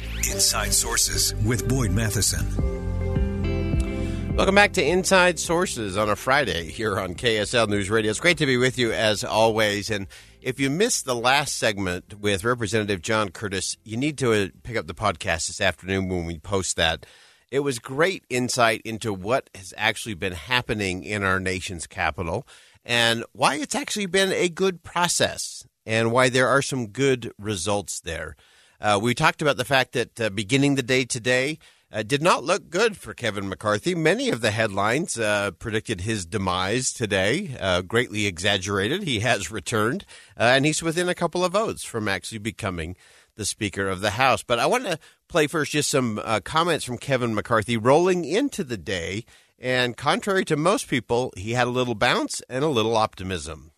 Inside Sources with Boyd Matheson. Welcome back to Inside Sources on a Friday here on KSL News Radio. It's great to be with you as always. And if you missed the last segment with Representative John Curtis, you need to uh, pick up the podcast this afternoon when we post that. It was great insight into what has actually been happening in our nation's capital and why it's actually been a good process and why there are some good results there. Uh, we talked about the fact that uh, beginning the day today uh, did not look good for Kevin McCarthy. Many of the headlines uh, predicted his demise today, uh, greatly exaggerated. He has returned, uh, and he's within a couple of votes from actually becoming the Speaker of the House. But I want to play first just some comments from Kevin McCarthy rolling into the day. And contrary to most people, he had a little bounce and a little optimism.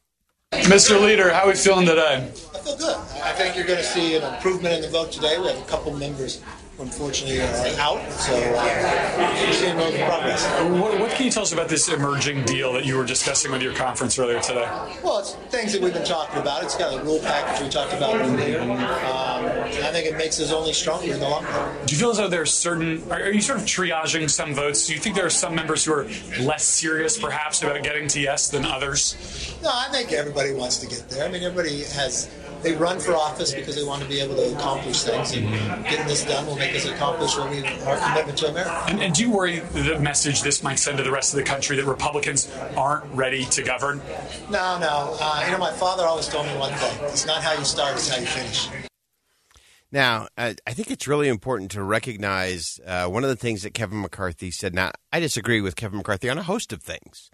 Mr. Leader, how are we feeling today? I feel good. I think you're going to see an improvement in the vote today. We have a couple members unfortunately are out. So uh, we're seeing no progress. What, what, can you tell us about this emerging deal that you were discussing with your conference earlier today? Well, it's things that we've been talking about. It's got a rule package we talked about earlier. Um, I think it makes us only stronger in the long run. Do you feel as though there's certain? Are you sort of triaging some votes? Do you think there are some members who are less serious, perhaps, about getting to yes than others? No, I think everybody wants to get there. I mean, everybody has they run for office because they want to be able to accomplish things, and getting this done will make us accomplish what we our commitment to America. And, and, do you worry the message this might send to the rest of the country that Republicans aren't ready to govern? No, no. Uh, you know, my father always told me one thing: it's not how you start; it's how you finish. Now, I think it's really important to recognize uh, one of the things that Kevin McCarthy said. Now, I disagree with Kevin McCarthy on a host of things.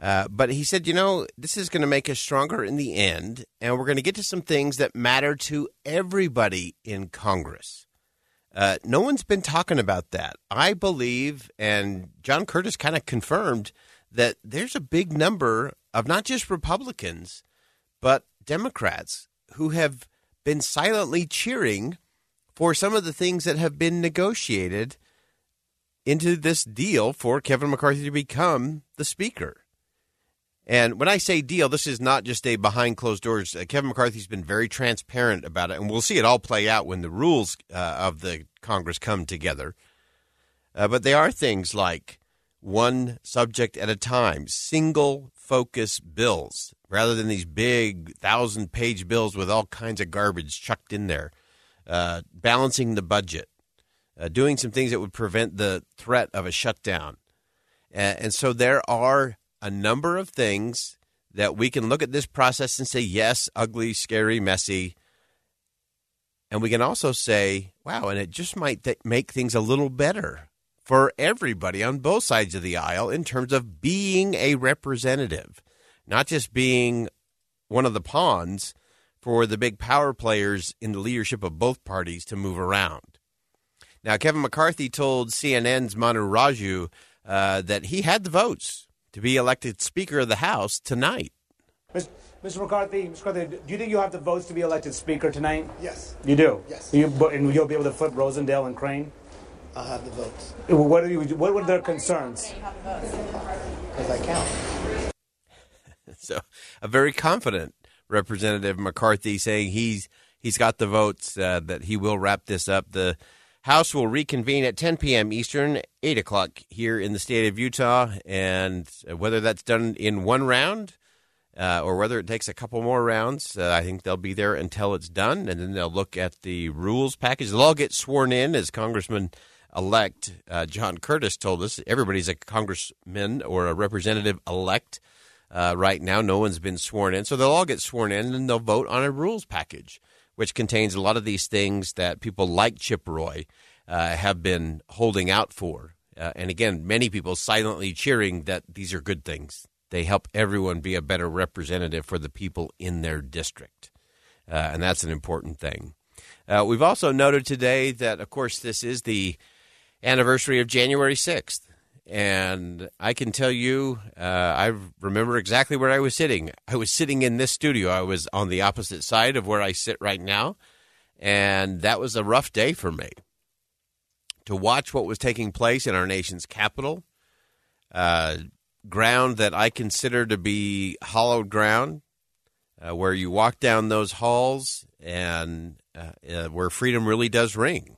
Uh, but he said, you know, this is going to make us stronger in the end, and we're going to get to some things that matter to everybody in Congress. Uh, no one's been talking about that. I believe, and John Curtis kind of confirmed that there's a big number of not just Republicans, but Democrats who have been silently cheering for some of the things that have been negotiated into this deal for Kevin McCarthy to become the Speaker. And when I say deal, this is not just a behind closed doors. Uh, Kevin McCarthy's been very transparent about it, and we'll see it all play out when the rules uh, of the Congress come together. Uh, but they are things like one subject at a time, single focus bills, rather than these big thousand page bills with all kinds of garbage chucked in there, uh, balancing the budget, uh, doing some things that would prevent the threat of a shutdown. and so there are a number of things that we can look at this process and say, yes, ugly, scary, messy. And we can also say, wow, and it just might th- make things a little better for everybody on both sides of the aisle in terms of being a representative, not just being one of the pawns for the big power players in the leadership of both parties to move around. Now, Kevin McCarthy told CNN's Manu Raju uh, that he had the votes to be elected Speaker of the House tonight. Mr. McCarthy, Mr. McCarthy, do you think you'll have the votes to be elected Speaker tonight? Yes. You do? Yes. You, and you'll be able to flip Rosendale and Crane? I'll have the votes. What are, you, what were their concerns? Because I count. so, a very confident Representative McCarthy saying he's he's got the votes uh, that he will wrap this up. The House will reconvene at 10 p.m. Eastern, 8 o'clock here in the state of Utah. And whether that's done in one round uh, or whether it takes a couple more rounds, uh, I think they'll be there until it's done. And then they'll look at the rules package. They'll all get sworn in, as Congressman elect uh, John Curtis told us. Everybody's a congressman or a representative elect. Uh, right now, no one's been sworn in. So they'll all get sworn in and they'll vote on a rules package which contains a lot of these things that people like Chip Roy uh, have been holding out for. Uh, and again, many people silently cheering that these are good things. They help everyone be a better representative for the people in their district. Uh, and that's an important thing. Uh, we've also noted today that, of course, this is the anniversary of January 6th. And I can tell you, uh, I remember exactly where I was sitting. I was sitting in this studio. I was on the opposite side of where I sit right now. And that was a rough day for me to watch what was taking place in our nation's capital, uh, ground that I consider to be hollowed ground, uh, where you walk down those halls and uh, uh where freedom really does ring.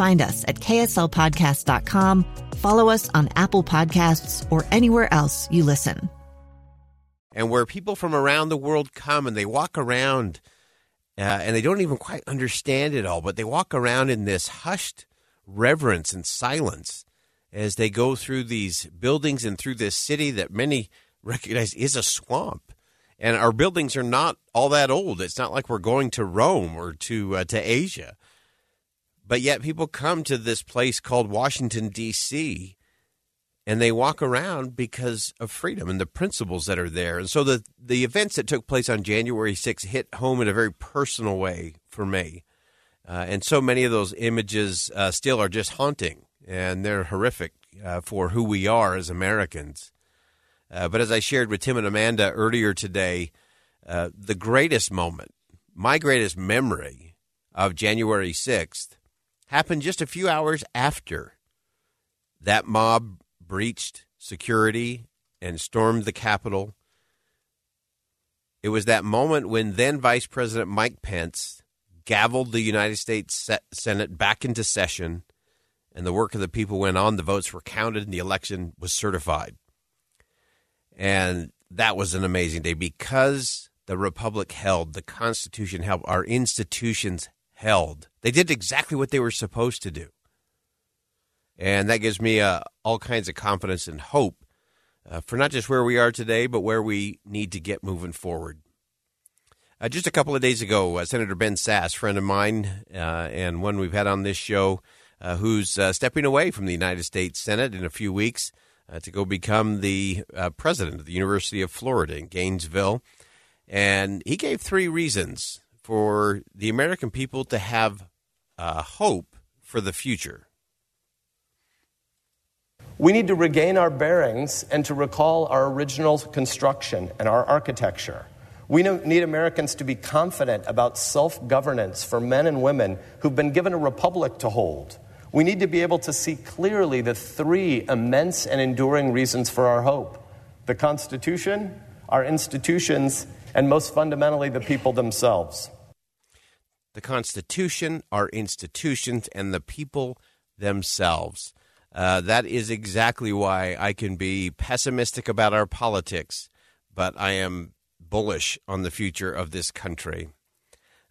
Find us at kslpodcast.com Follow us on Apple Podcasts or anywhere else you listen. And where people from around the world come and they walk around uh, and they don't even quite understand it all, but they walk around in this hushed reverence and silence as they go through these buildings and through this city that many recognize is a swamp. And our buildings are not all that old. It's not like we're going to Rome or to uh, to Asia. But yet people come to this place called Washington, D.C., and they walk around because of freedom and the principles that are there. And so the, the events that took place on January 6th hit home in a very personal way for me. Uh, and so many of those images uh, still are just haunting and they're horrific uh, for who we are as Americans. Uh, but as I shared with Tim and Amanda earlier today, uh, the greatest moment, my greatest memory of January 6th happened just a few hours after that mob breached security and stormed the Capitol. It was that moment when then Vice President Mike Pence gavelled the United States Senate back into session, and the work of the people went on. The votes were counted, and the election was certified. And that was an amazing day because the Republic held, the Constitution held, our institutions held. They did exactly what they were supposed to do. And that gives me uh, all kinds of confidence and hope uh, for not just where we are today, but where we need to get moving forward. Uh, just a couple of days ago, uh, Senator Ben Sasse, friend of mine, uh, and one we've had on this show, uh, who's stepping away from the United States Senate in a few weeks to go become the president of the University of Florida in Gainesville. And he gave three reasons for the American people to have uh, hope for the future. We need to regain our bearings and to recall our original construction and our architecture. We need Americans to be confident about self governance for men and women who've been given a republic to hold. We need to be able to see clearly the three immense and enduring reasons for our hope the Constitution, our institutions, and most fundamentally, the people themselves the Constitution, our institutions, and the people themselves. Uh, that is exactly why I can be pessimistic about our politics, but I am bullish on the future of this country.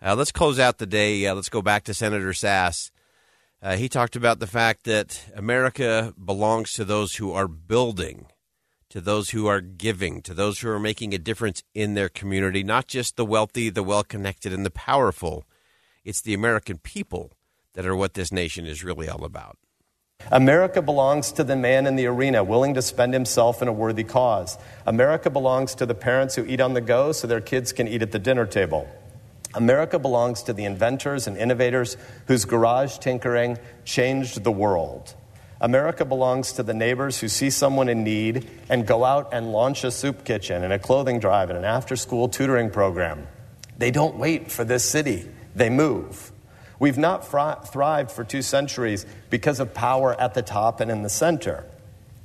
Uh, let's close out the day. Uh, let's go back to Senator Sasse. Uh, he talked about the fact that America belongs to those who are building, to those who are giving, to those who are making a difference in their community, not just the wealthy, the well connected, and the powerful it's the American people that are what this nation is really all about. America belongs to the man in the arena willing to spend himself in a worthy cause. America belongs to the parents who eat on the go so their kids can eat at the dinner table. America belongs to the inventors and innovators whose garage tinkering changed the world. America belongs to the neighbors who see someone in need and go out and launch a soup kitchen and a clothing drive and an after school tutoring program. They don't wait for this city they move. We've not thrived for two centuries because of power at the top and in the center.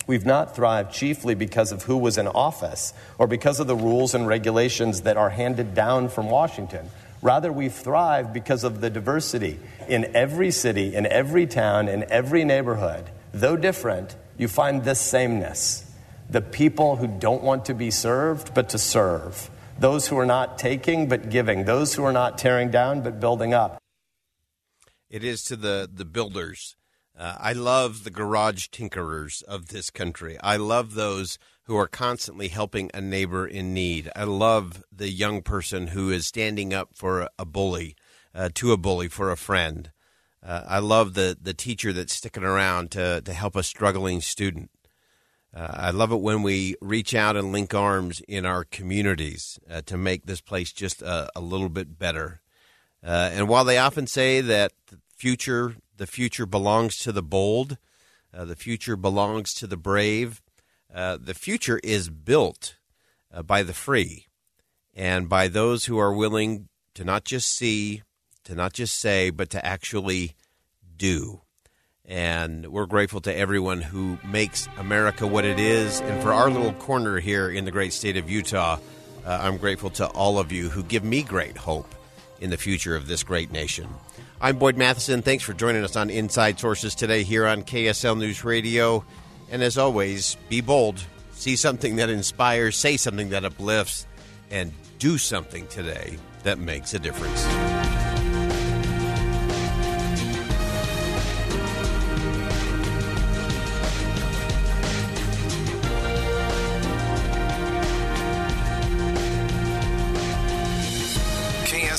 We've not thrived chiefly because of who was in office or because of the rules and regulations that are handed down from Washington. Rather, we've thrived because of the diversity in every city, in every town, in every neighborhood. Though different, you find this sameness the people who don't want to be served, but to serve. Those who are not taking, but giving. Those who are not tearing down, but building up. It is to the, the builders. Uh, I love the garage tinkerers of this country. I love those who are constantly helping a neighbor in need. I love the young person who is standing up for a bully, uh, to a bully, for a friend. Uh, I love the, the teacher that's sticking around to, to help a struggling student. Uh, I love it when we reach out and link arms in our communities uh, to make this place just a, a little bit better. Uh, and while they often say that the future, the future belongs to the bold, uh, the future belongs to the brave, uh, the future is built by the free and by those who are willing to not just see, to not just say, but to actually do. And we're grateful to everyone who makes America what it is. And for our little corner here in the great state of Utah, uh, I'm grateful to all of you who give me great hope in the future of this great nation. I'm Boyd Matheson. Thanks for joining us on Inside Sources today here on KSL News Radio. And as always, be bold, see something that inspires, say something that uplifts, and do something today that makes a difference.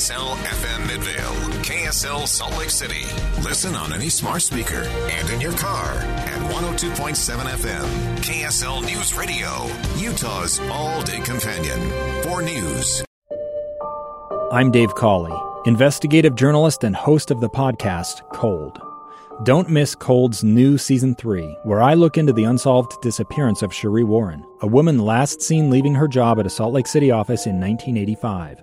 KSL FM Midvale, KSL Salt Lake City. Listen on any smart speaker and in your car at 102.7 FM. KSL News Radio, Utah's all day companion for news. I'm Dave Cawley, investigative journalist and host of the podcast Cold. Don't miss Cold's new season 3, where I look into the unsolved disappearance of Sheree Warren, a woman last seen leaving her job at a Salt Lake City office in 1985.